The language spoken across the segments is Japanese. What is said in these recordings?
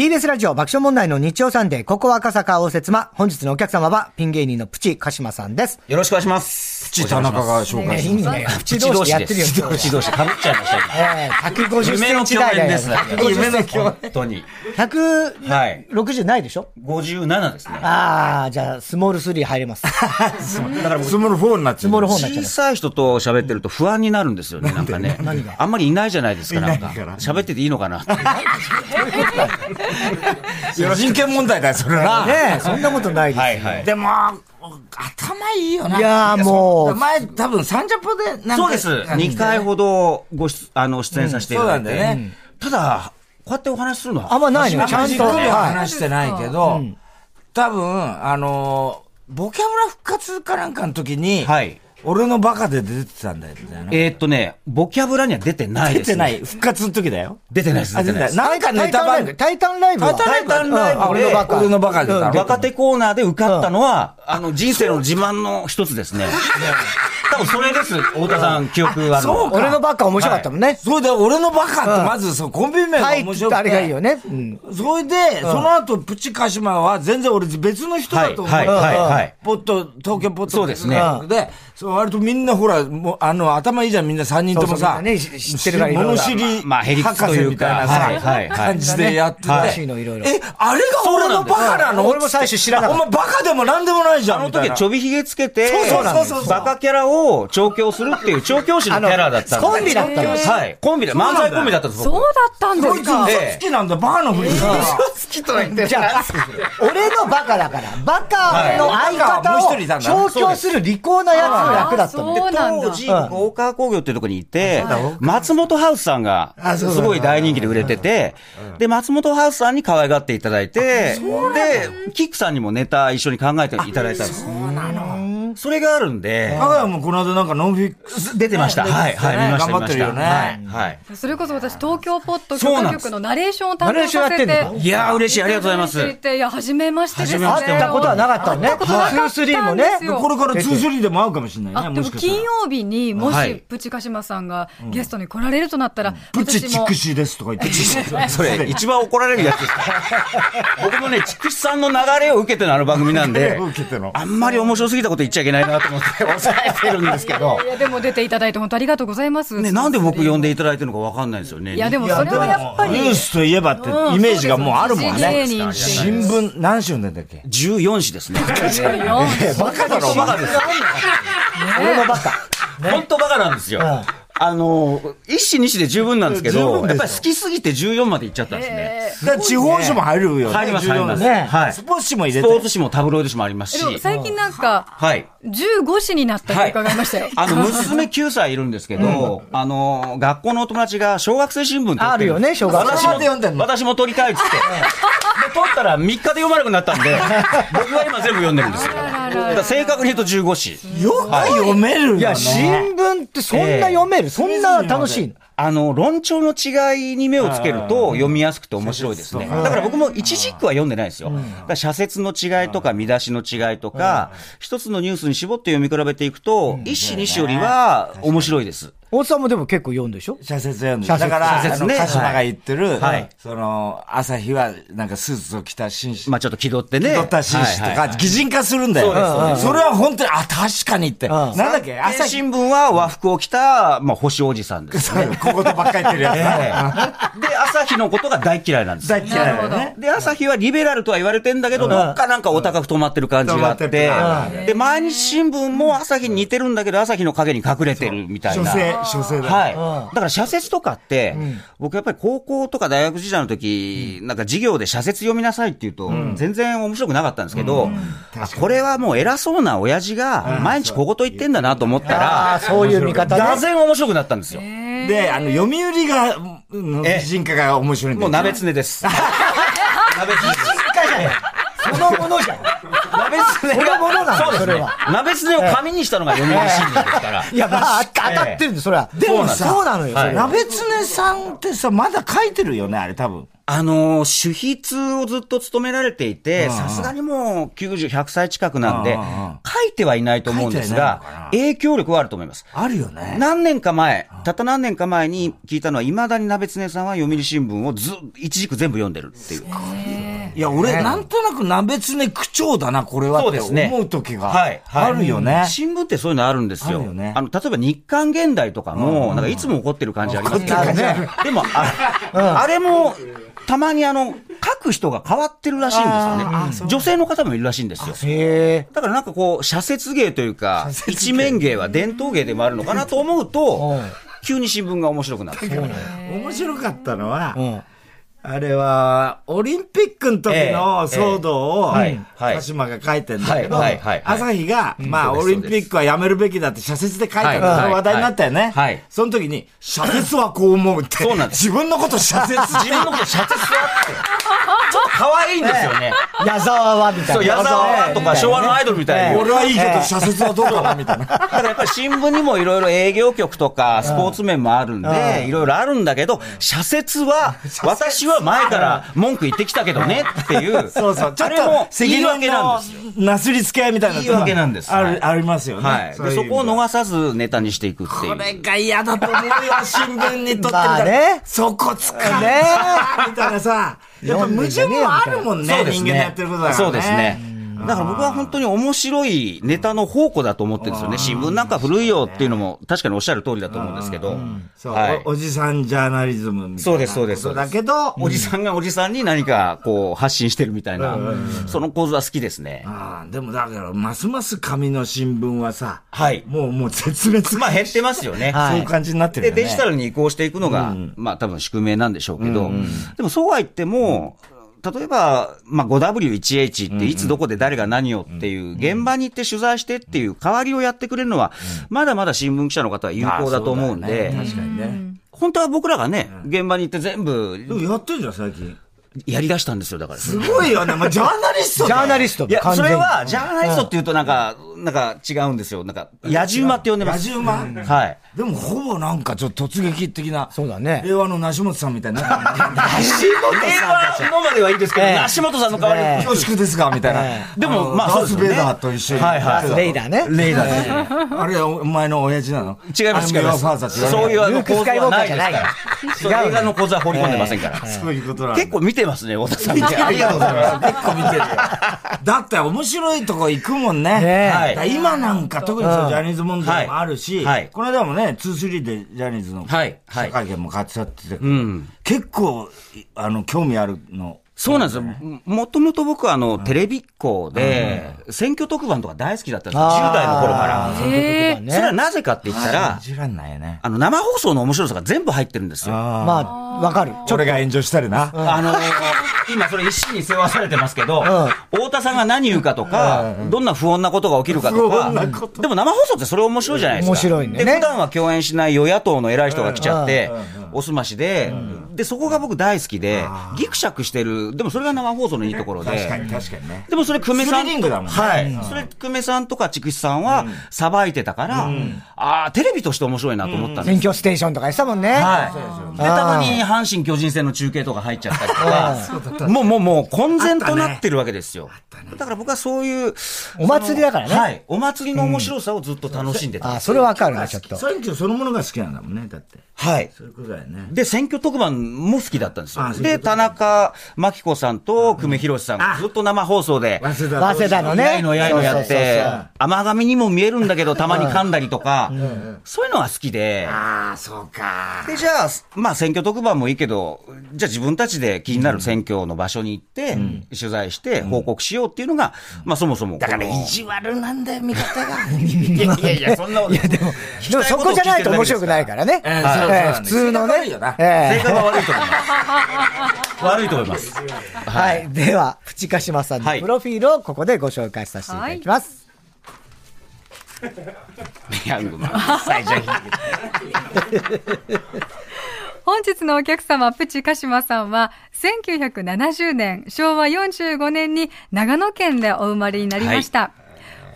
TBS ラジオ爆笑問題の日曜サンデー、ここは赤坂応接間。本日のお客様は、ピン芸人のプチ鹿島さんです。よろしくお願いします。プチ田中が紹介いしいね。プチ同士でやってるよ。プチ同士かぶっちゃいましたけど。ええ150セ夢の共ンチ台だよ。演ですね。150センチ。本当に。160ないでしょ？57ですね。ああ、じゃあ、スモール3入れます。だから僕スモール4になっちゃう。スモール4になっちゃい小ます。さい人と喋ってると不安になるんですよね、なんかね。あんまりいないじゃないですか、なんか。喋ってていいのかなって。人権問題だよ、それな。ねえ、そんなことないですよ。はいはい。でも、頭いいよな。いやーもう前、多分、サンジャポでなんか、そうです。2回ほどご出、あの、出演させていただいうんそうなんだよてね。ただ、こうやってお話しするのは。あんまないのよ、ちゃんと。話してないけど、多分、あのー、ボキャブラ復活かなんかの時に、はい。俺のバカで出てたんだよね。えーっとね、ボキャブラには出てないです。出てない。。復活の時だよ。出てないです、あ出てないです。なんかい。ネタ番組。タイタンライブは。タイタンライブうん俺のバカ。俺のバカで出たの若手コーナーで受かったのは、あの、人生の自慢の一つですね。多分それです、太田さん、記憶ある。そうか俺のバカ面白かったもんね。それで、俺のバカってまず、そう、コンビ名がはい面白くて。あれがいいよね。うん。それで、その後、プチカシマは全然俺別の人だと思う。はいはいはいポット、東京ポット。そうですねで、そう割とみんなほら、もう、あの、頭いいじゃん、みんな3人ともさ。そうそうみんなね知ってるからいろいろ物知り、まあへりくつというか感じでやってて。はいのいろいろえ、あれが俺のバカなの？俺も最初知らなかったお前バカでもなんでもないじゃん。あの時はちょびひげつけて、そうそうそうそうバカキャラを調教するっていう調教師のキャラだったんです。コンビだったのはい。コンビで、漫才コンビだったんです、そう僕だったんですか。え好きなんだ、バカのふりしてたじゃあ、俺のバカだから、バカの相方を調教する利口なやつの役だったの。そうなんだ当時、大川工業っていうところにいて、松本ハウスさんが、すごい大人気で売れてて、で、松本ハウスさんに可愛がっていただいて、で、キックさんにもネタ一緒に考えていただいたんです。そうなの。それがあるんで、バカもこの間なんかノンフィックス出てました。はい、はい、見ました。頑張ってるよね。はい。はい。それこそ私、東京ポッド局のナレーションを担当させていやー、嬉しい。ありがとうございます。いや、初めましてですね。初めまして会ったことはなかったのね。会ったことなかったんですよ2、3もね。これから2-3でも会うかもしれないね。あ、でも金曜日にもしはいプチカシマさんがゲストに来られるとなったら、プチ私もチクシですとか言って。それ、一番怒られるやつです。僕もね、筑紫さんの流れを受けてのあの番組なんで、受けてのあんまり面白すぎたこと言っちゃいけないなと思って 抑えてるんですけど。いや、でも出ていただいて本当ありがとうございます。ね、なんで僕呼んでいただいてるのかわかんないですよね。いや、でもそれはやっぱり。ニュースといえばってイメージがもうあるもん芸ね。新聞何週なんだっけ？14紙ですね。バカだろ、バカです。俺のバカ。本当バカなんですよ。あの、一紙二紙で十分なんですけど、やっぱり好きすぎて14まで行っちゃったんですね。だから地方紙も入るよね。入ります、入ります。ねはい。スポーツ紙も入スれて。ポーツ紙もタブロイド紙もありますし。最近なんか、はい。15紙になったって伺いましたよ。あの、娘9歳いるんですけど、あの、学校のお友達が小学生新聞撮ってあるよね小学生私もまで読んでんの私も撮りたいっつって。で、撮ったら3日で読まなくなったんで、僕は今全部読んでるんですよ。だから正確に言うと15紙。よく読めるよね。い。や、新聞ってそんな読める。そんな楽しいの。あの、論調の違いに目をつけると読みやすくて面白いですね。だから僕も一軸は読んでないですよ。だから社説の違いとか見出しの違いとか、一つのニュースに絞って読み比べていくと、一紙二紙よりは面白いです。大津さんもでも結構読んでしょ？社説読んでだから、あの、鹿島が言ってる、はい。その、朝日は、なんかスーツを着た紳士、まあちょっと気取ってね。気取った紳士とか、擬人化するんだよ。それは本当に、あ、確かにって。なんだっけ朝朝日。日、新聞は和服を着た、まあ、星おじさんです。小言ばっかり言ってるやつで、朝日のことが大嫌いなんです。大嫌いだよね。で、朝日はリベラルとは言われてんだけど、どっかなんかお高く止まってる感じがあって、で、毎日新聞も朝日に似てるんだけど、朝日の影に隠れてるみたいな。書生、はい。だから社説とかって、僕やっぱり高校とか大学時代の時、なんか授業で社説読みなさいって言うと、全然面白くなかったんですけど、あこれはもう偉そうな親父が毎日小言言ってんだなと思ったああ、ら、そういう見方がね。ぜ面白くなったんですよ。で、あの、読売が、の擬人化が面白いん。もう鍋つねです。鍋つねです。そのものじゃん。鍋つねそのものなんだそれは。鍋つねを紙にしたのが読売新聞ですから。いや、まあ、当たってるんです、それは。でも、そうなのよ。鍋つねさんってさ、まだ書いてるよね、あれ多分。あのー、主筆をずっと務められていて、さすがにもう90、100歳近くなんで、書いてはいないと思うんですが、影響力はあると思います。あるよね。何年か前、たった何年か前に聞いたのは、未だに鍋常さんは読売新聞をず、一軸全部読んでるっていう。いや、俺、なんとなく鍋常区長だな、これはって思う時があるよね。新聞ってそういうのあるんですよ。あの、例えば日刊現代とかも、なんかいつも怒ってる感じありますけどね。でも、あれも、たまにあの、書く人が変わってるらしいんですよね。女性の方もいるらしいんですよ。だからなんかこう、社説芸というか、一面芸は伝統芸でもあるのかなと思うと、急に新聞が面白くなる。面白かったのは、あれは、オリンピックの時の騒動を、鹿島が書いてんだけど、朝日が、まあ、オリンピックはやめるべきだって社説で書いたの話題になったよね。その時に、社説はこう思うって。そうなんです。自分のこと社説自分のこと社説はって。ちょっと可愛いんですよね。矢沢はみたいな。そう、矢沢とか昭和のアイドルみたいな。俺はいいけど、社説はどうかなみたいな。だからやっぱり新聞にもいろいろ営業局とか、スポーツ面もあるんで、いろいろあるんだけど、社説は、私はは前から文句言ってきたけどねっていう。そうそう。ちょっと言い訳なんですよ。なすりつけ合いみたいな。言い訳なんです。ある、ありますよね。はい。で、そこを逃さずネタにしていくっていう。これが嫌だと思うよ、新聞にとってみたら。そこ使うね。みたいなさ。やっぱ矛盾もあるもんね。人間のやってることだからね。そうですね。だから僕は本当に面白いネタの宝庫だと思ってるんですよね。新聞なんか古いよっていうのも確かにおっしゃる通りだと思うんですけど。そう、おじさんジャーナリズムみたいな。そうです、そうです。だけど、おじさんがおじさんに何かこう発信してるみたいな、その構図は好きですね。ああ、でもだから、ますます紙の新聞はさ、はい。もう、もう絶滅。まあ減ってますよね。そういう感じになってるよね。で、デジタルに移行していくのが、まあ多分宿命なんでしょうけど、でもそうは言っても、例えば、まあ、5W1H っていつどこで誰が何をっていう、現場に行って取材してっていう代わりをやってくれるのは、まだまだ新聞記者の方は有効だと思うんで、確かにね。本当は僕らがね、現場に行って全部。やってるじゃん、最近。やり出したんですよ、だから。すごいよね。まあ、ジャーナリストジャーナリスト。いや、それは、ジャーナリストって言うとなんか、なんか違うんですよ。なんか、野じ馬って呼んでます。野じ馬？はい。でも、ほぼなんかちょっと突撃的な。そうだね。令和の梨本さんみたいな。梨本さん。令和のまではいいですけど、梨本さんの代わりに。恐縮ですかみたいな。でも、まあ、ダース・ベイダーと一緒に。はいはい。レイダーね。レイダー。あれはお前の親父なの？違います、違います。そういうあの構図はないですから。そう映画の構図は放り込んでませんから。そういうことなん結構見てますね、太田さん。ありがとうございます。結構見てるよ。だって面白いとこ行くもんね。今なんか特にそうジャニーズ問題もあるし、この間もね、2-3でジャニーズの記者会見も買ってたって結構、あの、興味あるの。そうなんですよ。もともと僕はあの、テレビっ子で、選挙特番とか大好きだったんですよ。10代の頃から。それはなぜかって言ったら、あの、生放送の面白さが全部入ってるんですよ。まあ、わかる。俺が炎上したりな。あの、今それ一心に世話されてますけど、太田さんが何言うかとか、どんな不穏なことが起きるかとか、でも生放送ってそれ面白いじゃないですか。面白いね。で、普段は共演しない与野党の偉い人が来ちゃって、おすましで、で、そこが僕大好きで、ギクシャクしてる、でもそれが生放送のいいところで。確かに確かにね。でもそれ、久米さん。はい。それ、久米さんとか筑紫さんは、さばいてたから、ああ、テレビとして面白いなと思ったんです。選挙ステーションとかやったもんね。はい。で、たまに阪神巨人戦の中継とか入っちゃったりとか、もうもうもう混然となってるわけですよ。だから僕はそういう、お祭りだからね。はい。お祭りの面白さをずっと楽しんでた。あ、それわかるな、ちょっと。選挙そのものが好きなんだもんね、だって。はい。そういうことだよね。で、選挙特番も好きだったんですよ。で、田中真紀子さんと久米宏さん、ずっと生放送で、早稲田のね。やいのやいのやって、甘噛みにも見えるんだけど、たまに噛んだりとか、そういうのが好きで。ああ、そうか。で、じゃあ、まあ選挙特番もいいけど、じゃあ自分たちで気になる選挙の場所に行って、取材して報告しようっていうのが、まあそもそも。だから意地悪なんだよ、見方が。いやいやいや、そんなこと。いやでも、でもそこじゃないと面白くないからね。普通のね。性格が悪いと思います。悪いと思います。はい。では、プチカシマさんのプロフィールをここでご紹介させていただきます。ヤングマン、最初本日のお客様、プチカシマさんは、1970年、昭和45年に長野県でお生まれになりました。はい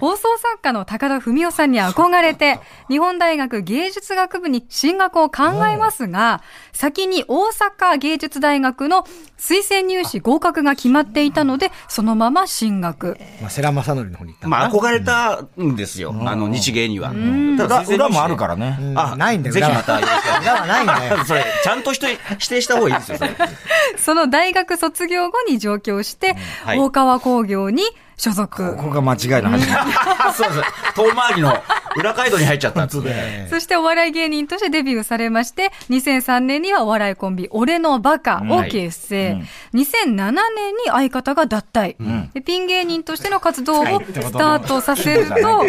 放送作家の高田文夫さんに憧れて、日本大学芸術学部に進学を考えますが、先に大阪芸術大学の推薦入試合格が決まっていたので、そのまま進学。まあ、世良正則の方に行ったまあ、憧れたんですよ。あの、日芸には。ただ、裏もあるからね。あ、ないんだよ。ぜひまた、裏はないんだよ。それ、ちゃんと指定した方がいいですよ。そ の大学卒業後に上京して、大川工業に所属。ここが間違いの始まり。そうです。遠回りの裏街道に入っちゃったんですね。そしてお笑い芸人としてデビューされまして、2003年にはお笑いコンビ、俺のバカを結成。うん2007年に相方が脱退、うん、ピン芸人としての活動をスタートさせると、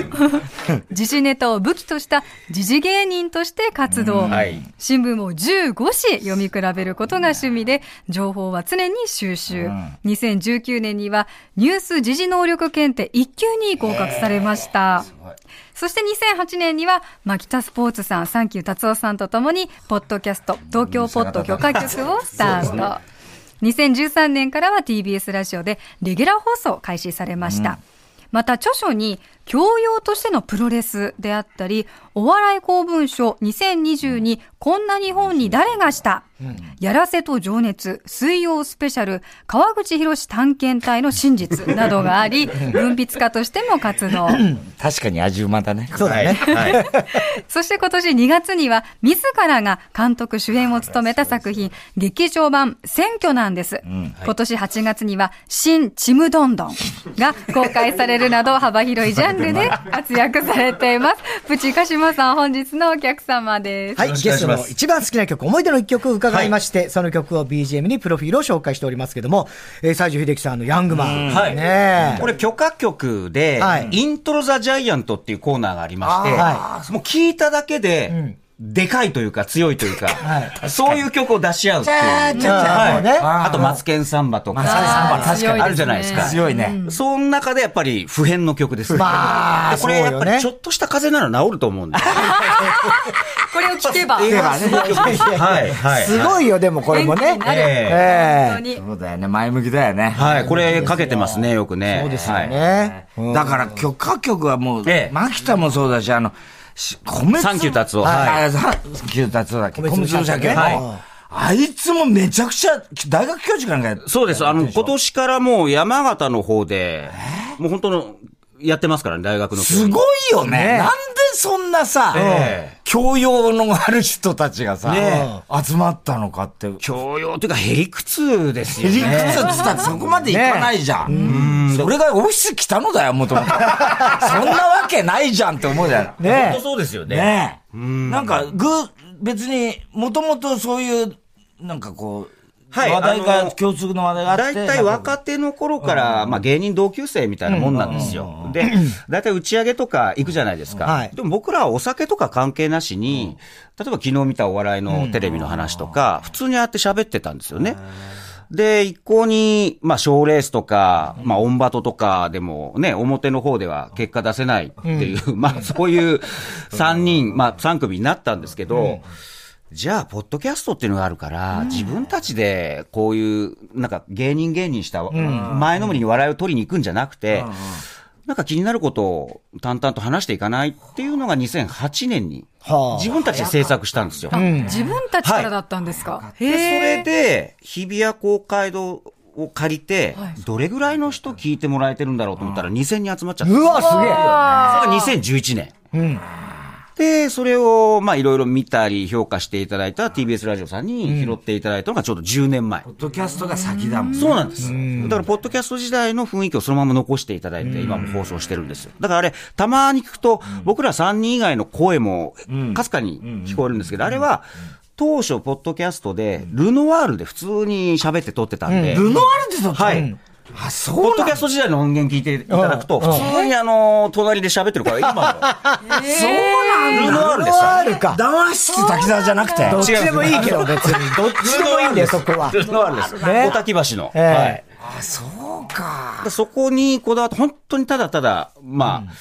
自信 ネタを武器とした時事芸人として活動。うんはい、新聞を15紙読み比べることが趣味で、情報は常に収集。うん、2019年にはニュース時事能力検定1級に合格されました。そして2008年には、牧田スポーツさん、サンキュー達夫さんとともに、ポッドキャスト、東京ポッド許可局をスタート。2013年からは TBS ラジオでレギュラー放送開始されました。うん、また著書に教養としてのプロレスであったり、お笑い公文書2022、こんな日本に誰がした、うん、やらせと情熱、水曜スペシャル、川口博士探検隊の真実などがあり、文筆家としても活動。確かに味馬だね。そうだね。はい、そして今年2月には、自らが監督主演を務めた作品、劇場版選挙なんです。うんはい、今年8月には、新ちむどんどんが公開されるなど幅広いジャンルンルで活躍されています。プチカシマさん、本日のお客様です。はい、ゲストの一番好きな曲、思い出の一曲を伺いまして、はい、その曲を BGM にプロフィールを紹介しておりますけども、えー、西城秀樹さんのヤングマン。はい。ねこれ許可曲で、はい、イントロザジャイアントっていうコーナーがありまして、はい、もう聞いただけで、うんでかいというか強いというか、はい、そういう曲を出し合うっていう。はい、あと、マツケンサンバとか、確かにあるじゃないですか。強いね。その中でやっぱり普遍の曲です。まあ、これやっぱりちょっとした風なら治ると思うんで。これを聞けば。はい、はい。すごいよ、でもこれもね。ええ。そうだよね、前向きだよね。はい、これかけてますね、よくね。そうですよね。だから、許可曲はもう、牧田もそうだし、あの、米サンキュー達夫。はい。サンキュー達夫だっけ？米粒鮭はい。あいつもめちゃくちゃ、大学教授かなんかそうです。あの、今年からもう山形の方で、もう本当の、やってますからね、大学の。すごいよね。なんでそんなさ、教養のある人たちがさ、集まったのかって。教養っていうか、へりくつですよね。へりくつってったらそこまでいかないじゃん。それがオフィス来たのだよ、もともと。そんなわけないじゃんって思うじゃん。ね本当そうですよね。ねなんか、ぐ、別に、もともとそういう、なんかこう、はい、話題が、共通の話題があって。大体若手の頃から、まあ芸人同級生みたいなもんなんですよ。で、大体打ち上げとか行くじゃないですか。はい、でも僕らはお酒とか関係なしに、例えば昨日見たお笑いのテレビの話とか、普通にあって喋ってたんですよね。で、一向に、まあ、賞レースとか、まあ、オンバトとかでもね、表の方では結果出せないっていう、まあ、そういう3人、まあ、3組になったんですけど、じゃあ、ポッドキャストっていうのがあるから、自分たちでこういう、なんか芸人芸人した、前のめりに笑いを取りに行くんじゃなくて、なんか気になることを淡々と話していかないっていうのが2008年に、自分たちで制作したんですよ。自分たちからだったんですか、はい、で、それで、日比谷公会堂を借りて、どれぐらいの人聞いてもらえてるんだろうと思ったら2000人集まっちゃった。うわ、すげえ。それが2011年。うんで、それを、まあ、いろいろ見たり評価していただいた TBS ラジオさんに拾っていただいたのがちょうど10年前。ポッドキャストが先だもんそうなんです。だから、ポッドキャスト時代の雰囲気をそのまま残していただいて、今も放送してるんですよ。だからあれ、たまに聞くと、僕ら3人以外の声も、かすかに聞こえるんですけど、あれは、当初、ポッドキャストで、ルノワールで普通に喋って撮ってたんで。ルノワールで撮ってたはい。あ、そうポッドキャスト時代の音源聞いていただくと、普通にあの、隣で喋ってるから、今の。そうなんだ。ルノワールでした。か。談話室滝沢じゃなくて。どっちでもいいけど、別に。どっちでもいいんだよ、そこは。ルノワールです。小滝橋の。はい。あ、そうか。そこにこだわって、本当にただただ、まあ、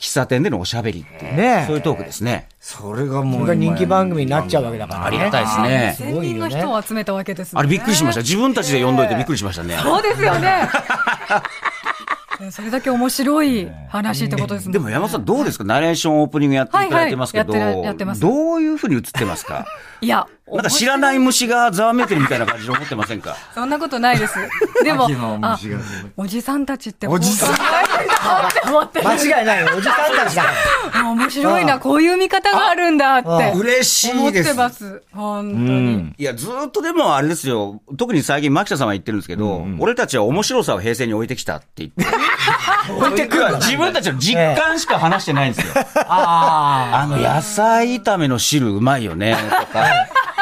喫茶店でのおしゃべりっていう、ね、そういうトークですね。それがもう。それが人気番組になっちゃうわけだから、ね、ありがたいですね。すごいの人を集めたわけですね。あれびっくりしました。自分たちで呼んどいてびっくりしましたね。そうですよね。それだけ面白い話ってことですね。でも山本さんどうですか？ナレーションオープニングやっていただいてますけど、はいはい、やってますどういうふうに映ってますか？いや、なんか知らない虫がざわめいてるみたいな感じで思ってませんか？そんなことないです。でも、おじさんたちっておじさん 間違いないよ、おじさんたちだ。面白いな、こういう見方があるんだって。嬉しいです。思ってます。本当に。いや、ずっとでもあれですよ、特に最近、牧田さんは言ってるんですけど、俺たちは面白さを平成に置いてきたって言って。置いてくる自分たちの実感しか話してないんですよ。ああ。あの、野菜炒めの汁うまいよね、とか。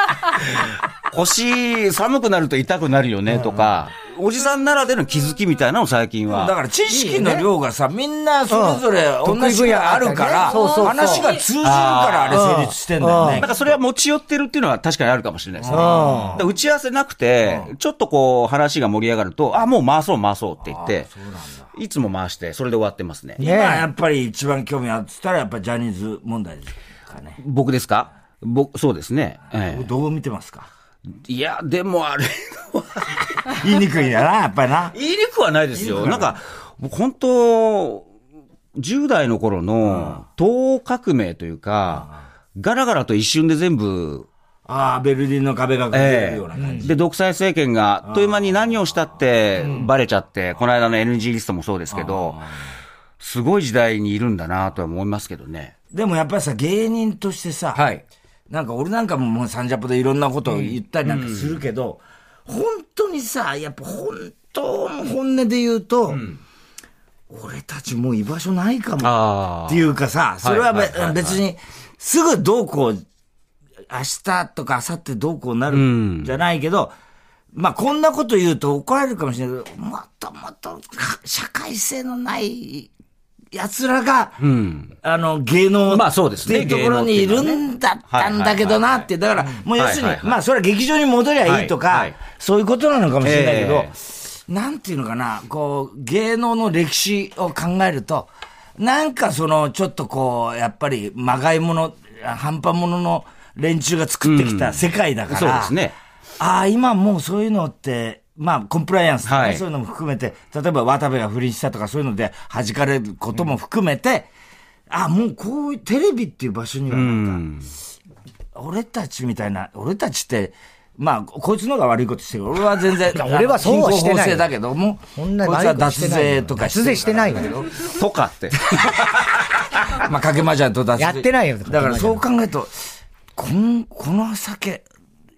腰寒くなると痛くなるよねとか、おじさんならでの気づきみたいなの最近は。だから知識の量がさ、みんなそれぞれ同じ分野あるから、話が通じるからあれ成立してんだよね。だからそれは持ち寄ってるっていうのは確かにあるかもしれないですね。打ち合わせなくて、ちょっとこう話が盛り上がると、あ、もう回そう回そうって言って、いつも回して、それで終わってますね。今やっぱり一番興味あったら、やっぱジャニーズ問題ですかね。僕ですか？僕、そうですね。ええ、どう見てますか？いや、でもあれ 言いにくいんやな、やっぱりな。言いにくくはないですよ。なんか、本当、10代の頃の党革命というか、ガラガラと一瞬で全部、ああ、ベルリンの壁が崩れるような感じ、で、独裁政権が、あっという間に何をしたってバレちゃって、この間の NG リストもそうですけど、すごい時代にいるんだなとは思いますけどね。でもやっぱりさ、芸人としてさ、はい。なんか俺なんかももうサンジャポでいろんなことを言ったりなんかするけど、うん、本当にさ、やっぱ本当の本音で言うと、うん、俺たちもう居場所ないかもっていうかさ、それは別にすぐどうこう、明日とか明後日どうこうなるん。じゃないけど、うん、まあこんなこと言うと怒られるかもしれないけど、もっともっと社会性のない奴らが、うん、あの、芸能まあそうですね。っていうところにいるんだったんだけどなって、だから、もう要するに、まあそれは劇場に戻りゃいいとか、そういうことなのかもしれないけど、なんていうのかな、こう、芸能の歴史を考えると、なんかその、ちょっとこう、やっぱり、まがいもの、半端ものの連中が作ってきた世界だから、そうですね。ああ、今もうそういうのって、まあ、コンプライアンスとか、はい、そういうのも含めて、例えば渡部が不倫したとかそういうので弾かれることも含めて、うん、あ、もうこういうテレビっていう場所にはなんか、俺たちみたいな、俺たちって、まあ、こいつのが悪いことしてる。俺は全然、俺はそうはしてない。だけども、こいつは脱税とかして脱税してないんだよ。とかって。まあ、かけまじゃんと脱税。やってないよ。だからそう考えると、この、この酒、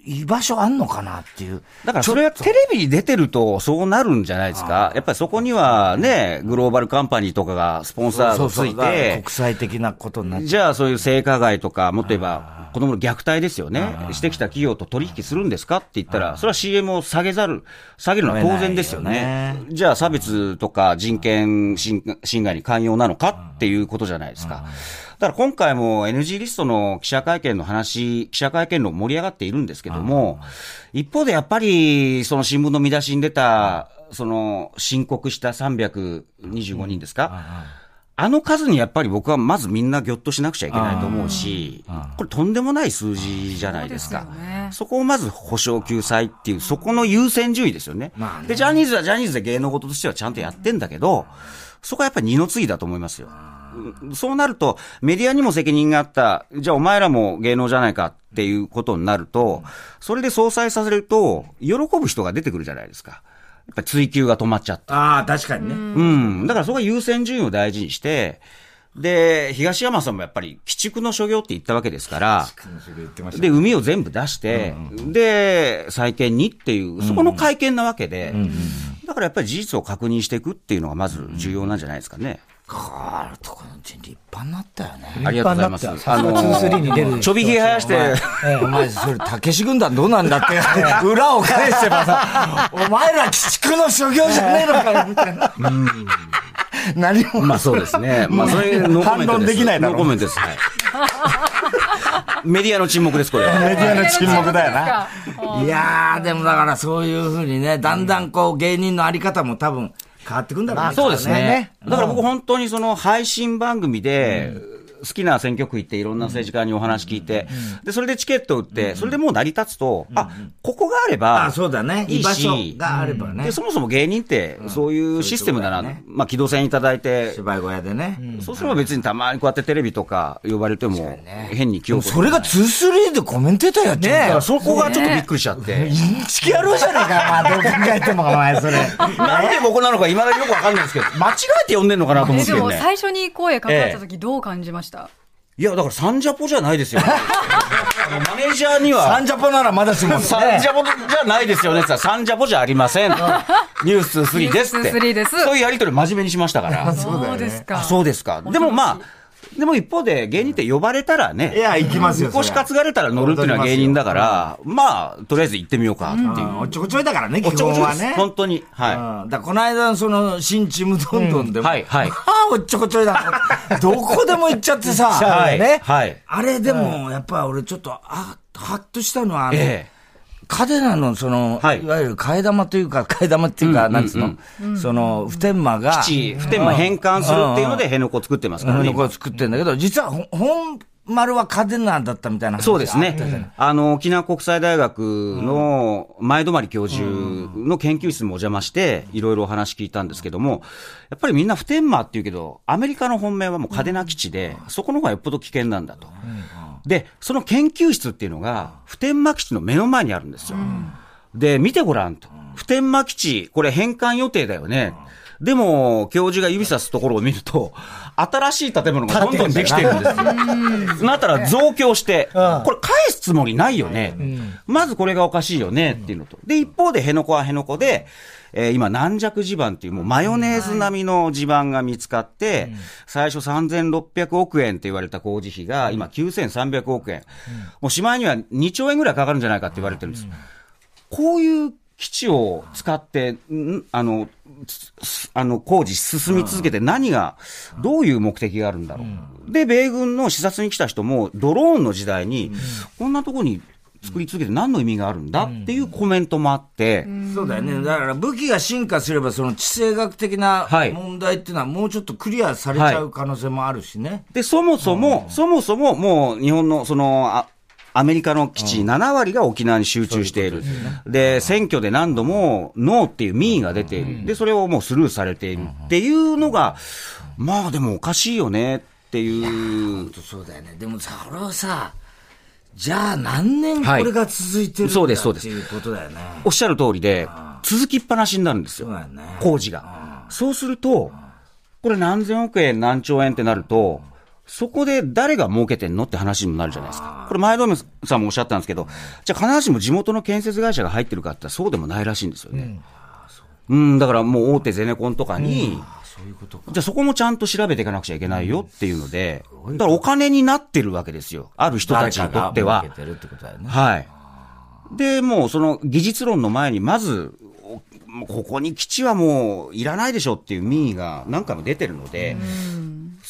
居場所あんのかなっていう。だからそれはテレビに出てるとそうなるんじゃないですか。やっぱりそこにはね、グローバルカンパニーとかがスポンサーをついて。国際的なことになっじゃあそういう性加害とか、もっと言えば子供の虐待ですよね。してきた企業と取引するんですかって言ったら、それは CM を下げざる、下げるのは当然ですよね。じゃあ差別とか人権侵害に寛容なのかっていうことじゃないですか。だから今回も NG リストの記者会見の話、記者会見論盛り上がっているんですけども、一方でやっぱり、その新聞の見出しに出た、その申告した325人ですか、あの数にやっぱり僕はまずみんなぎょっとしなくちゃいけないと思うし、これとんでもない数字じゃないですか。そこをまず保証救済っていう、そこの優先順位ですよね。で、ジャニーズはジャニーズで芸能事としてはちゃんとやってんだけど、そこはやっぱり二の次だと思いますよ。そうなると、メディアにも責任があった、じゃあお前らも芸能じゃないかっていうことになると、それで総裁させると、喜ぶ人が出てくるじゃないですか。やっぱ追求が止まっちゃって。ああ、確かにね。うん。だからそこは優先順位を大事にして、で、東山さんもやっぱり、鬼畜の所業って言ったわけですから、で、海を全部出して、で、再建にっていう、そこの会見なわけで、だからやっぱり事実を確認していくっていうのがまず重要なんじゃないですかね。あるとこの立派になったよね。ありがとうございます。あのー、に出る。ちょびひげ生やして、お前、それ、たけし軍団どうなんだって、裏を返せばさ、お前ら鬼畜の所業じゃねえのかよ、みたいな。うん。何も。まあそうですね。まあそれ、ノーコメントです。できないノーコメントです。はい。メディアの沈黙です、これ。メディアの沈黙だよな。いやー、でもだからそういうふうにね、だんだんこう芸人のあり方も多分変わってくんだろうね。そうですね。だから僕本当にその配信番組で、好きな選挙区行って、いろんな政治家にお話聞いて、で、それでチケット売って、それでもう成り立つと、あ、ここがあれば、あ、そうだね。いいし、があればね。で、そもそも芸人って、そういうシステムだな。まあ、機動戦いただいて。芝居小屋でね。そうすれば別にたまにこうやってテレビとか呼ばれても、変に気をそれが2-3でコメンテーターやってねそこがちょっとびっくりしちゃって。インチキ野郎じゃねえか、まあ、どう考えてもお前、それ。なんで僕なのかいまだによくわかんないですけど、間違えて呼んでんのかなと思って、ね。でも最初に声かかった時どう感じました？いや、だからサンジャポじゃないですよ、ね。マネージャーには。サンジャポならまだしも、ね。サンジャポじゃないですよね。サンジャポじゃありません。ニュース3ですって。3です。そういうやりとり真面目にしましたから。そうですか。そうですか。でもまあ、でも一方で芸人って呼ばれたらね。いや、行きますよ。腰担がれたら乗るっていうのは芸人だから、まあ、とりあえず行ってみようかっていう。おちょこちょいだからね、基本はね。本当に。はい。だこの間、その、新チームどんどんでも。はい、はい。ああ、おっちょこちょいだ。どこでも行っちゃってさ。はい。はい。あれでも、やっぱ俺ちょっと、あ、はっとしたのは、あの、カデナの、その、はい、いわゆる替え玉というか、替え玉っていうか、なんつうの、その、普天間が。基地、普天間返還するっていうので、辺野古作ってますからね。辺野古作ってんだけど、実は、本、丸はカデナだったみたいなそうですね。あの、沖縄国際大学の前泊教授の研究室もお邪魔して、いろいろお話聞いたんですけども、やっぱりみんな普天間っていうけど、アメリカの本命はもうカデナ基地で、そこの方がよっぽど危険なんだと。で、その研究室っていうのが、普天間基地の目の前にあるんですよ。で、見てごらんと。普天間基地、これ返還予定だよね。でも、教授が指さすところを見ると、新しい建物がどんどんできてるんですよ。なったら増強して、これ返すつもりないよね。まずこれがおかしいよねっていうのと。で、一方で辺野古は辺野古で、えー、今、軟弱地盤っていうもうマヨネーズ並みの地盤が見つかって、最初3600億円って言われた工事費が、今9300億円。もうしまいには2兆円ぐらいかかるんじゃないかって言われてるんです。こういう基地を使って、あの、あの、工事進み続けて何が、どういう目的があるんだろう。で、米軍の視察に来た人も、ドローンの時代に、こんなとこに作り続けて何の意味があるんだ？っていうコメントもあって。そうだよね。だから武器が進化すれば、その地政学的な問題っていうのはもうちょっとクリアされちゃう可能性もあるしね。はい、で、そもそも、そもそももう日本のその、あアメリカの基地7割が沖縄に集中している。で、選挙で何度もノーっていう民意が出ている。で、それをもうスルーされているっていうのが、まあでもおかしいよねっていう。本当そうだよね。でもさ、これはさ、じゃあ何年これが続いてるんだ、はい。っていうことだよね。おっしゃる通りで、続きっぱなしになるんですよね。工事が。そうすると、これ何千億円、何兆円ってなると、そこで誰が儲けてんのって話にもなるじゃないですか。これ前富さんもおっしゃったんですけど、じゃあ必ずしも地元の建設会社が入ってるかってそうでもないらしいんですよね。うん、うん、だからもう大手ゼネコンとかに、そういうことか。じゃあそこもちゃんと調べていかなくちゃいけないよっていうので、だからお金になってるわけですよ。ある人たちにとっては。はい。で、もうその技術論の前に、まず、ここに基地はもういらないでしょっていう民意が何回も出てるので、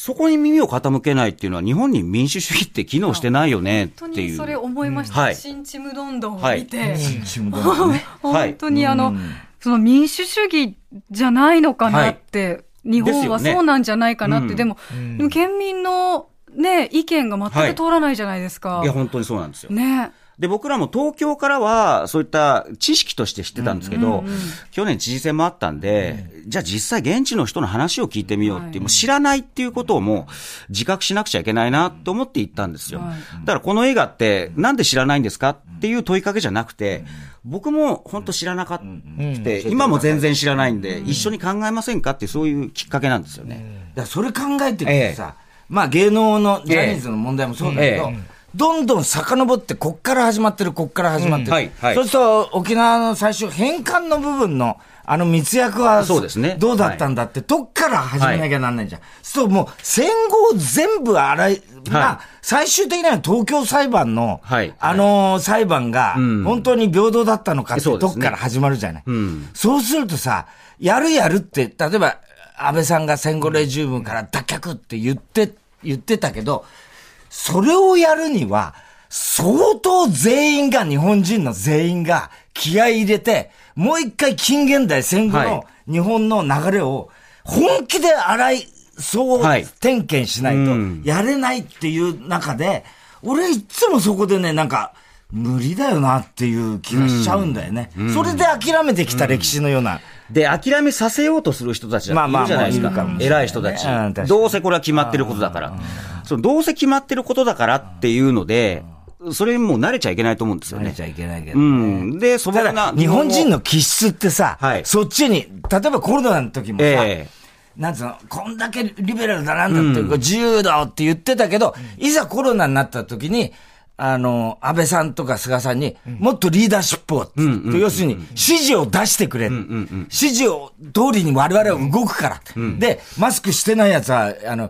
そこに耳を傾けないっていうのは、日本に民主主義って機能してないよねっていう。本当にそれ思いました。はい、新ちむどんどんを見て。はい、新ちむどんどん、ね、本当にあの、その民主主義じゃないのかなって日本はそうなんじゃないかなって、でも、でも県民のね、意見が全く通らないじゃないですか。いや、本当にそうなんですよ。ね。で、僕らも東京からは、そういった知識として知ってたんですけど、うんうんうん、去年知事選もあったんで、うん、じゃあ実際現地の人の話を聞いてみようっていう、はい、もう知らないっていうことをもう自覚しなくちゃいけないなと思って行ったんですよ。はい、だからこの映画って、なんで知らないんですかっていう問いかけじゃなくて、僕も本当知らなかった、今も全然知らないんで、一緒に考えませんかってそういうきっかけなんですよね。だそれ考えてるとさ、ええ、まあ芸能のジャニーズの問題もそうだけど、えどんどん遡って、こっから始まってる、こっから始まってる。うんはいはい、そうすると、沖縄の最初、返還の部分の、あの密約は、そうですね。どうだったんだって、どっから始めなきゃなんないじゃん。はい、そう、もう、戦後全部洗い、まあ、最終的には東京裁判の、はい、あのー、裁判が、本当に平等だったのかって、どっから始まるじゃない。そうねうん、そうするとさ、やるやるって、例えば、安倍さんが戦後レジウムから脱却って言って、言ってたけど、それをやるには、相当全員が、日本人の全員が気合い入れて、もう一回近現代戦後の日本の流れを本気で洗い総点検しないと、やれないっていう中で、俺いつもそこでね、なんか、無理だよなっていう気がしちゃうんだよね。それで諦めてきた歴史のような。で、諦めさせようとする人たちがいるじゃないですか。まあまあ、偉い人たち。どうせこれは決まってることだから。そのどうせ決まってることだからっていうので、それにもう慣れちゃいけないと思うんですよね。慣れちゃいけないけど、ね、うん。で、そぼな。日本人の気質ってさ、はい、そっちに、例えばコロナの時もさ、えーなんつうの、こんだけリベラルだなんだって、うん、自由だって言ってたけど、いざコロナになった時に、あの、安倍さんとか菅さんに、もっとリーダーシップを、要するに、指示を出してくれ指示を通りに我々は動くから、で、マスクしてない奴は、あの、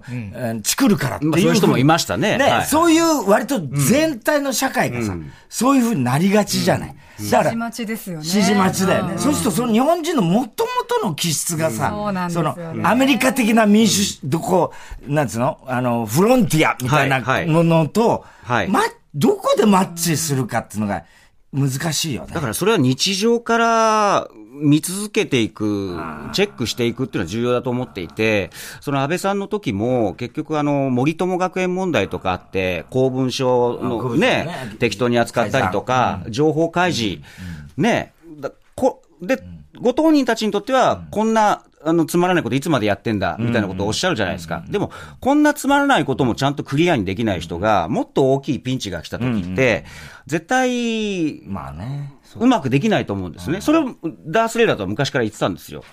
チクるからって。いう。そういう人もいましたね。ね、そういう割と全体の社会がさ、そういうふうになりがちじゃない。だから、指示待ちですよね。指示待ちだよね。そうすると、その日本人のもともとの気質がさ、その、アメリカ的な民主、どこ、なんつうの？あの、フロンティアみたいなものと、はい、どこでマッチするかっていうのが難しいよね。だからそれは日常から見続けていく、チェックしていくっていうのは重要だと思っていて、その安倍さんの時も、結局あの、森友学園問題とかあって、公文書のね、適当に扱ったりとか、情報開示、ね、こで、ご当人たちにとっては、こんなあの、つまらないこといつまでやってんだ、みたいなことをおっしゃるじゃないですか。でも、こんなつまらないこともちゃんとクリアにできない人が、もっと大きいピンチが来た時って、絶対、まあね。うまくできないと思うんですね。それをダース・レーダーとは昔から言ってたんですよ。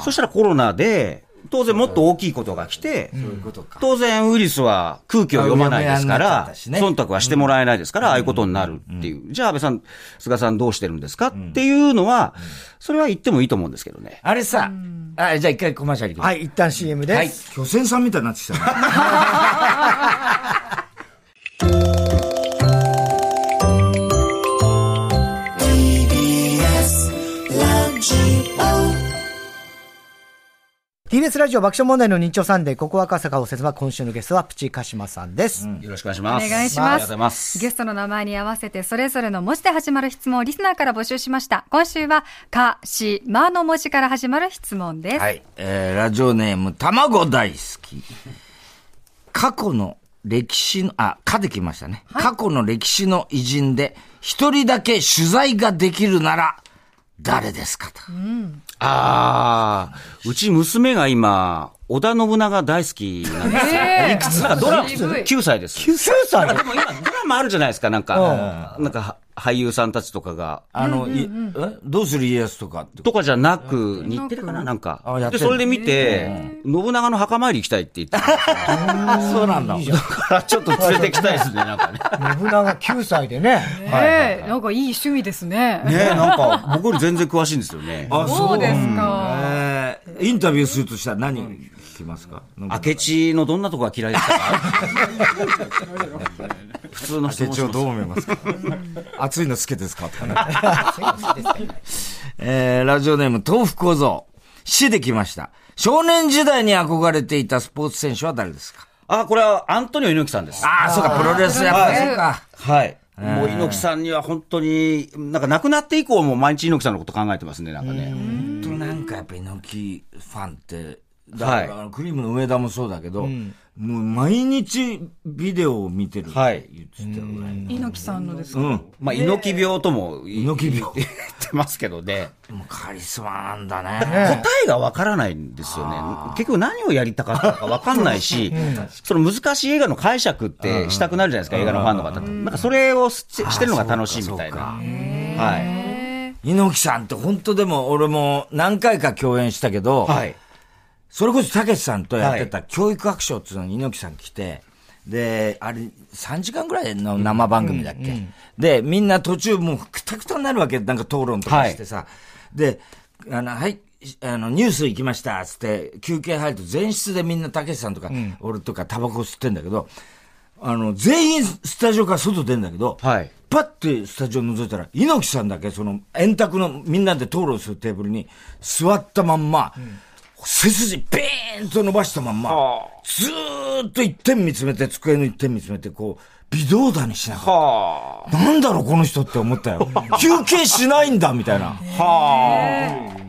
そしたらコロナで、当然もっと大きいことが来て、当然ウイルスは空気を読まないですから、忖度はしてもらえないですから、ああいうことになるっていう。じゃあ安倍さん、菅さんどうしてるんですかっていうのは、それは言ってもいいと思うんですけどね。あれさ、あじゃあ一回コマーシャルはい、一旦 CM です。はい。巨船さんみたいになってきた TBS ラジオ爆笑問題の日曜サンデー、ここ赤坂を説は今週のゲストはプチカシマさんです、うん、よろしくお願いします。お願いします。ありがとうございます。ゲストの名前に合わせてそれぞれの文字で始まる質問をリスナーから募集しました。今週は、か、し、まの文字から始まる質問です。はい。えー、ラジオネーム、卵大好き。過去の歴史の、あ、かできましたね。はい、過去の歴史の偉人で、一人だけ取材ができるなら、誰ですかと。うん、ああ、うち娘が今、織田信長大好きなんですよ。いくつなんかドラマ、9歳です。9歳でも今、ドラマあるじゃないですか、なんか。なんか、俳優さんたちとかが。あの、いえどうする家康とかと？かじゃなく、似てるかな？なんか。で、それで見て、信長の墓参り行きたいって言って。そうなんだ。だからちょっと連れてきたいですね、なんかね。信長9歳でね。ええ、なんかいい趣味ですね。ねなんか、僕より全然詳しいんですよね。あ、そうですか。インタビューするとしたら何？聞きますか？明智のどんなとこが嫌いでしたか？普通の人明智をどう思いますか？暑いの好きですか？とかね。えー、ラジオネーム、豆腐小僧。死できました。少年時代に憧れていたスポーツ選手は誰ですか？あ、これはアントニオ猪木さんです。ああ、そうか、プロレスやっぱりそうか。はい。もう猪木さんには本当に、なんか亡くなって以降も毎日猪木さんのこと考えてますね、なんかね。本当なんかやっぱ猪木ファンって、だから、はい、クリームの上田もそうだけど、うん、もう毎日ビデオを見てるって言ってたぐらい、猪木さんのですか、うん、まあ猪木病とも猪木病。言ってますけどね。もうカリスマなんだね。答えがわからないんですよね。結局何をやりたかったかわかんないし、その難しい映画の解釈ってしたくなるじゃないですか、映画のファンの方。って。なんかそれをしてるのが楽しいみたいな。はい。猪木さんって本当でも俺も何回か共演したけど、はい。それこそたけしさんとやってた教育学賞っていうのに猪木さん来て、で、あれ、3時間ぐらいの生番組だっけ、うんうんうん、で、みんな途中もうくたくたになるわけ、なんか討論とかしてさ。はい、で、あの、はい、あの、ニュース行きました、つって、休憩入ると前室でみんなたけしさんとか、うん、俺とかタバコ吸ってんだけど、あの、全員スタジオから外出んだけど、はい。パッてスタジオ覗いたら、猪木さんだけ、その、円卓のみんなで討論するテーブルに座ったまんま、うん背筋ビーンと伸ばしたまんま、ずーっと一点見つめて、机の一点見つめて、こう、微動だにしながら。なんだろう、この人って思ったよ。休憩しないんだ、みたいな。はあ。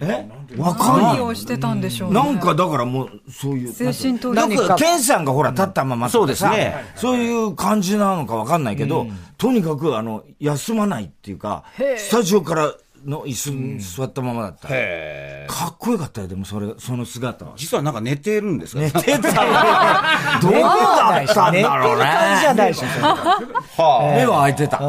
え？わかんない。何をしてたんでしょう、ね、なんかだからもう、そういう。精神統一。なんか、ケンさんがほら、立ったままそうですね。そういう感じなのかわかんないけど、とにかく、あの、休まないっていうか、スタジオからの椅子に座ったままだった。へかっこよかったよ、でもそれ、その姿は。実はなんか寝てるんですか？寝てた。どうだったんだろうね。感じじゃないし。目は開いてた。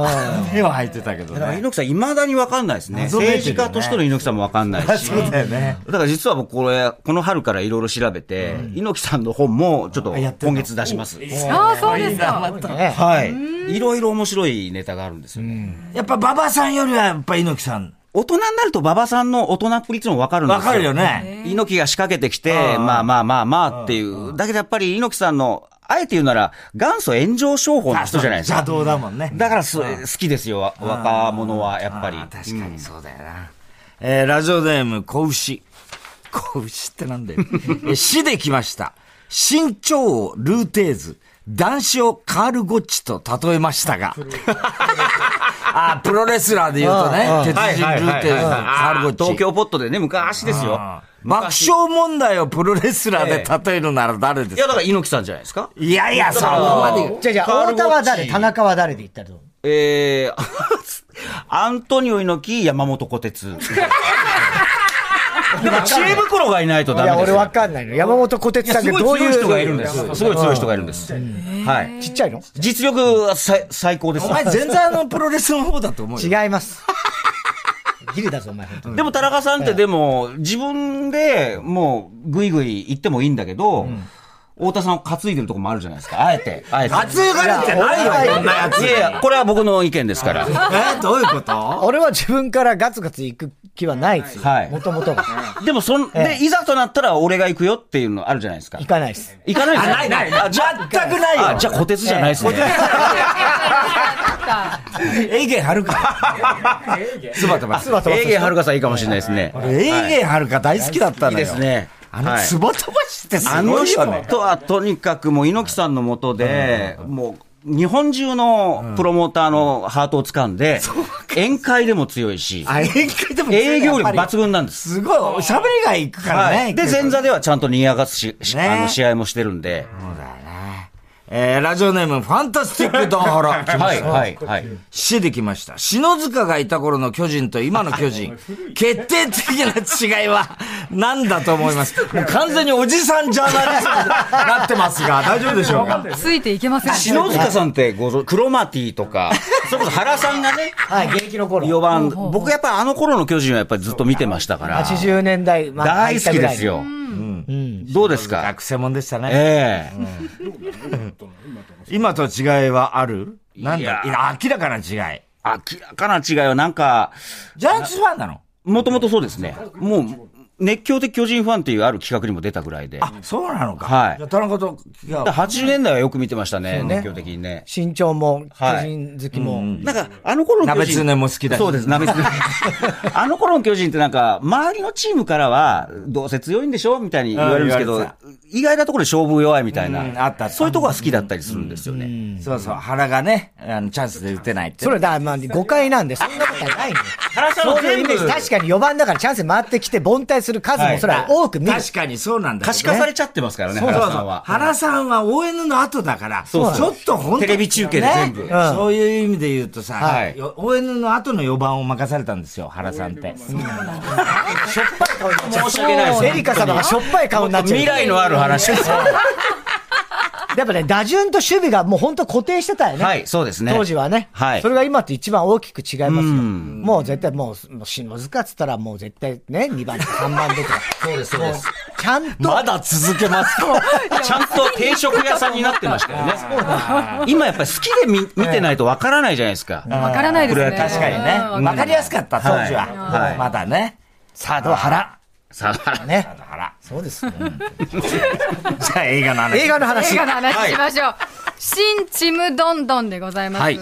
目は開いてたけどね。猪木さん、未だにわかんないですね。政治家としての猪木さんもわかんないし。そうだよね。だから実は僕これ、この春からいろいろ調べて、猪木さんの本もちょっと今月出します。ああ、そうですか。はい。いろいろ面白いネタがあるんですよ。やっぱ馬場さんよりはやっぱ猪木さん。大人になると馬場さんの大人っぷりっていうのも分かるんですよ。分かるよね。猪木が仕掛けてきて、まあまあまあまあっていう。だけどやっぱり猪木さんの、あえて言うなら、元祖炎上商法の人じゃないですか。邪道だもんね。だから好きですよ、若者は、やっぱり。確かにそうだよな。えー、ラジオネーム、子牛。子牛ってなんだよ。死で来ました。身長をルーテーズ。男子をカール・ゴッチと例えましたが。あ、プロレスラーで言うとね、鉄人ルーテカール・ゴッチ。東京ポットでね、昔ですよ。爆笑問題をプロレスラーで例えるなら誰ですか、いや、だから猪木さんじゃないですか？いやいや、そこまで。じゃあじゃあ、太田は誰？田中は誰で言ったらどうえー、アントニオ猪木、山本小鉄。でも知恵袋がいないとダメですいや、俺わかんないの。山本小鉄さんってどういう。人がいるんです。すごい強い人がいるんです。はい。ちっちゃいの？実力は最高です。お前全然あのプロレスの方だと思う違います。ギリだぞ、お前。でも田中さんってでも、自分でもうぐいぐい言ってもいいんだけど、太田さんを担いでるとこもあるじゃないですか。あえて。あえて。担がれてないよ、こんなやつ。いやいや、これは僕の意見ですから。えどういうこと？俺は自分からガツガツ行く気はないですよ。はい。もともとが。でも、そん、で、いざとなったら俺が行くよっていうのあるじゃないですか。行かないです。行かないですか？ないない。あ、全くないよ。じゃあ、小鉄じゃないですね。エイゲンはるか。スバトバ。スバトバ。エイゲンはるかさんいいかもしれないですね。エイゲンはるか大好きだったのよ。いいですね。あの、つぼ飛ばしってすごいよね。あの人はとにかくもう猪木さんのもとで、もう、日本中のプロモーターのハートを掴んで、宴会でも強いし、宴会でも営業力抜群なんです。すごい、喋りがいくからね。で、前座ではちゃんと賑やかすし、あの試合もしてるんで。そうだ。えー、ラジオネーム、ファンタスティックドンハラ。はい、はい、はい。死できました。篠塚がいた頃の巨人と今の巨人。決定的な違いは何だと思います？もう完全におじさんジャーナリストになってますが、大丈夫でしょうか？ついていけません篠塚さんってごクロマティとか、それこそ原さんがね、はい、現役の頃。4番、僕やっぱあの頃の巨人はやっぱりずっと見てましたから。80年代、まあ、大好きですよ。うん、どうですか？学生もんでしたね。ええ今と違いはある？なんだ？明らかな違い。明らかな違いはなんか。ジャイアンツファンなの？もともとそうですね。もう、熱狂的巨人ファンっていうある企画にも出たぐらいで。あ、そうなのか。はい。田中と、80年代はよく見てましたね、熱狂的にね。身長も、巨人好きも。なんか、あの頃の巨人。鍋つねも好きだそうです、鍋つね。あの頃の巨人ってなんか、周りのチームからは、どうせ強いんでしょみたいに言われるんですけど、意外なところで勝負弱いみたいな。あったそういうところが好きだったりするんですよね。そうそう、原がね、あの、チャンスで打てないって。それだ、まあ、誤解なんで、そんなことはないんで。原さんの全部。確かに4番だからチャンス回ってきて、凡退する数もそれは多く見る。確かにそうなんだ、可視化されちゃってますからね、原さんは。原さんは ON の後だから、ちょっと本当テレビ中継で全部。そういう意味で言うとさ、ON の後の4番を任されたんですよ、原さんって。しょっぱい顔になっちゃう。申し訳ないです。エリカ様がしょっぱい顔になっちゃう。未来のある話です。やっぱね、打順と守備がもう本当固定してたよね。はい、そうですね。当時はね。はい。それが今と一番大きく違いますよ。もう絶対もう、もう篠塚っつったらもう絶対ね、2番とか3番とか。そうです、そうです。ちゃんと。まだ続けますちゃんと定食屋さんになってましたよね。今やっぱり好きで見見てないとわからないじゃないですか。わからないですね。確かにね。わかりやすかった、当時は。はい。まだね。さあ、どう腹。さあ、ね。そうです。じゃあ映画の話。映画の話。映画の話しましょう。新ちむどんどんでございます。はい、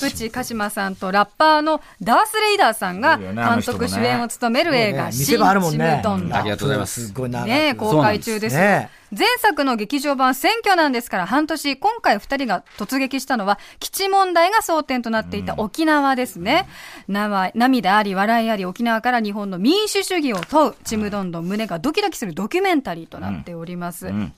プチ鹿島さんとラッパーのダース・レイダーさんが監督主演を務める映画、新ちむどんどん。ありがとうございます。すごい長ね公開中です。ね前作の劇場版選挙なんですから半年、今回二人が突撃したのは、基地問題が争点となっていた沖縄ですね。うん、涙あり、笑いあり、沖縄から日本の民主主義を問う、ちむどんどん胸がドキドキするドキュメンタリーとなっております。うんうん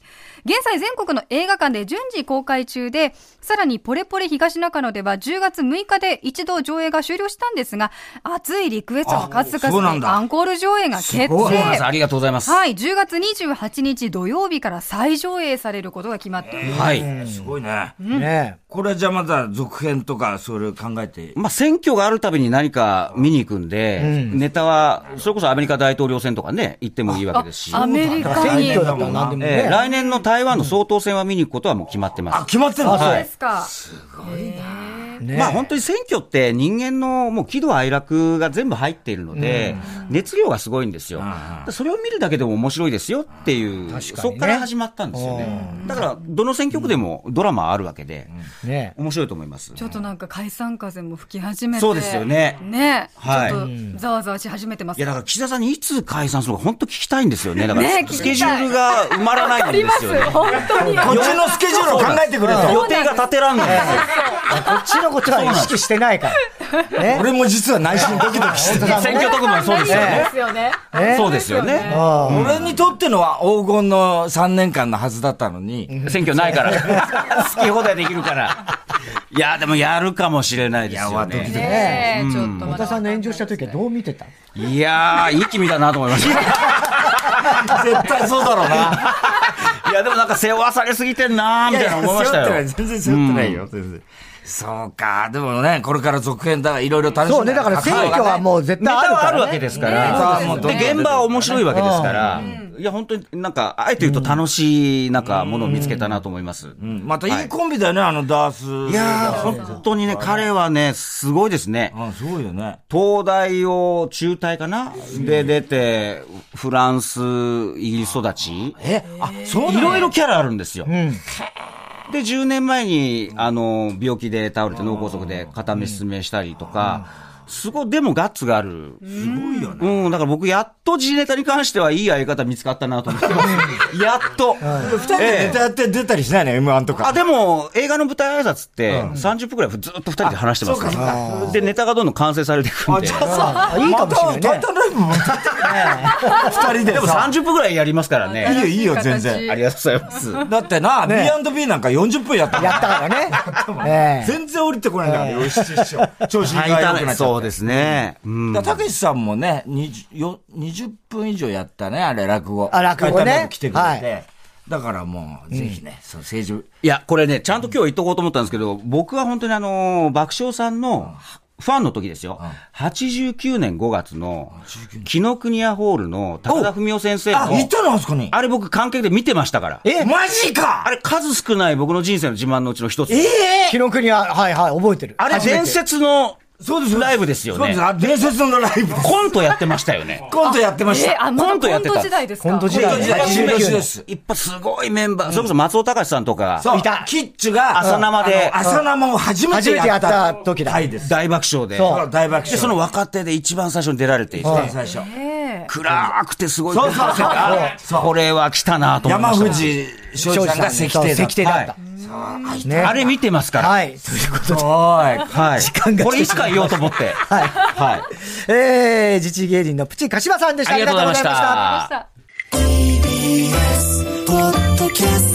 現在全国の映画館で順次公開中で、さらにポレポレ東中野では10月6日で一度上映が終了したんですが、熱いリクエストの数々でアンコール上映が決定。ありがとうございます。はい、10月28日土曜日から再上映されることが決まっています。はい。すごいね。ねこれはじゃあまだ続編とか、それを考えて。まあ選挙があるたびに何か見に行くんで、ネタは、それこそアメリカ大統領選とかね、行ってもいいわけですし。アメリカに。選挙だったら何でもね。来年の台湾の総統選は見に行くことはもう決まってます。あ、決まってるの？そうですか。すごいな。ね、まあ本当に選挙って人間のもう喜怒哀楽が全部入っているので、熱量がすごいんですよ。それを見るだけでも面白いですよっていう、ね、そこから始まったんですよね。だから、どの選挙区でもドラマあるわけで、ね、面白いと思います。ちょっとなんか解散風も吹き始めて。そうですよね。ね。はい。ちょっとざわざわし始めてますいやだから岸田さんにいつ解散するか本当聞きたいんですよね。だから、スケジュールが埋まらないんですよね。本当に。こっちのスケジュールを考えてくれと。予定が立てらんない。こっちのことは意識してないから。ね、俺も実は内心ドキドキしてた。選挙特番そうですよね。そうですよね。俺にとってのは黄金の3年間のはずだったのに。選挙ないから。好き放題できるから。いや、でもやるかもしれないですよね。ドキドキね。ちょっと。太田さんの炎上した時はどう見てたいやー、いい気味だなと思いました。絶対そうだろうな。いや、でもなんか背負わされすぎてんなーみたいな思いましたよ。全然背負ってないよ、全然。そうか。でもね、これから続編だ、いろいろ楽しみそうね、だから選挙はもう絶対ある、ね、あるわけですから。で、現場は面白いわけですから。いや、本当になんか、あえて言うと楽しい、なんか、ものを見つけたなと思います。うん。またいいコンビだよね、あのダース。いや本当にね、彼はね、すごいですね。あすごいよね。東大を中退かな？で出て、フランス、イギリス育ち。えあ、そういろいろキャラあるんですよ。うんで、10年前に、あの、病気で倒れて脳梗塞で片目失明したりとか、すごい、でもガッツがある。すごいよね。うん、だから僕、やっと G ネタに関してはいい相方見つかったなと思ってます。やっと。二人でネタやって出たりしないの ?M1 とか。あ、でも、映画の舞台挨拶って、30分くらいずっと二人で話してますから。で、ネタがどんどん完成されていくんで。あ、じゃあさ、いいかもしれない、ね。タイトルライブも二人で。でも30分くらいやりますからね。いいよ、いいよ、全然。ありがとうございます。だってな、B&B なんか40分やったやったからね。全然降りてこないんだから、よし、調子が良くなっちゃった。そうですね。たけしさんもね、20, 20分以上やったね、あれ、落語。あ、落語ね。来てくれて。はいだからもう、ぜひね、その政治。いや、これね、ちゃんと今日言っとこうと思ったんですけど、僕は本当にあの、爆笑さんの、ファンの時ですよ。89年5月の、紀ノ国屋ホールの高田文夫先生の。あ、行ったのあそこに。あれ僕観客で見てましたから。えマジかあれ数少ない僕の人生の自慢のうちの一つ。ええ紀ノ国屋、はいはい、覚えてる。あれ伝説のそうです。ライブですよね。そうです。伝説のライブ。コントやってましたよね。コントやってました。コントやってた。コント時代ですか？コント時代。コント時代。です。いっぱいすごいメンバー。それこそ松尾隆さんとかが。いた。キッチュが朝生で。朝生を初めてやった時だ。大爆笑で。そう。大爆笑。で、その若手で一番最初に出られていて。最初。暗くてすごい。そうそうそう。これは来たなと思いました。山藤翔さんが石庭だった。石庭だった。ね、あれ見てますから。はい。ということで。はい。時間がこれいつか言おうと思って。はい。はい。えー、自治芸人のプチ柏さんでした。ありがとうございました。ありがとうございました。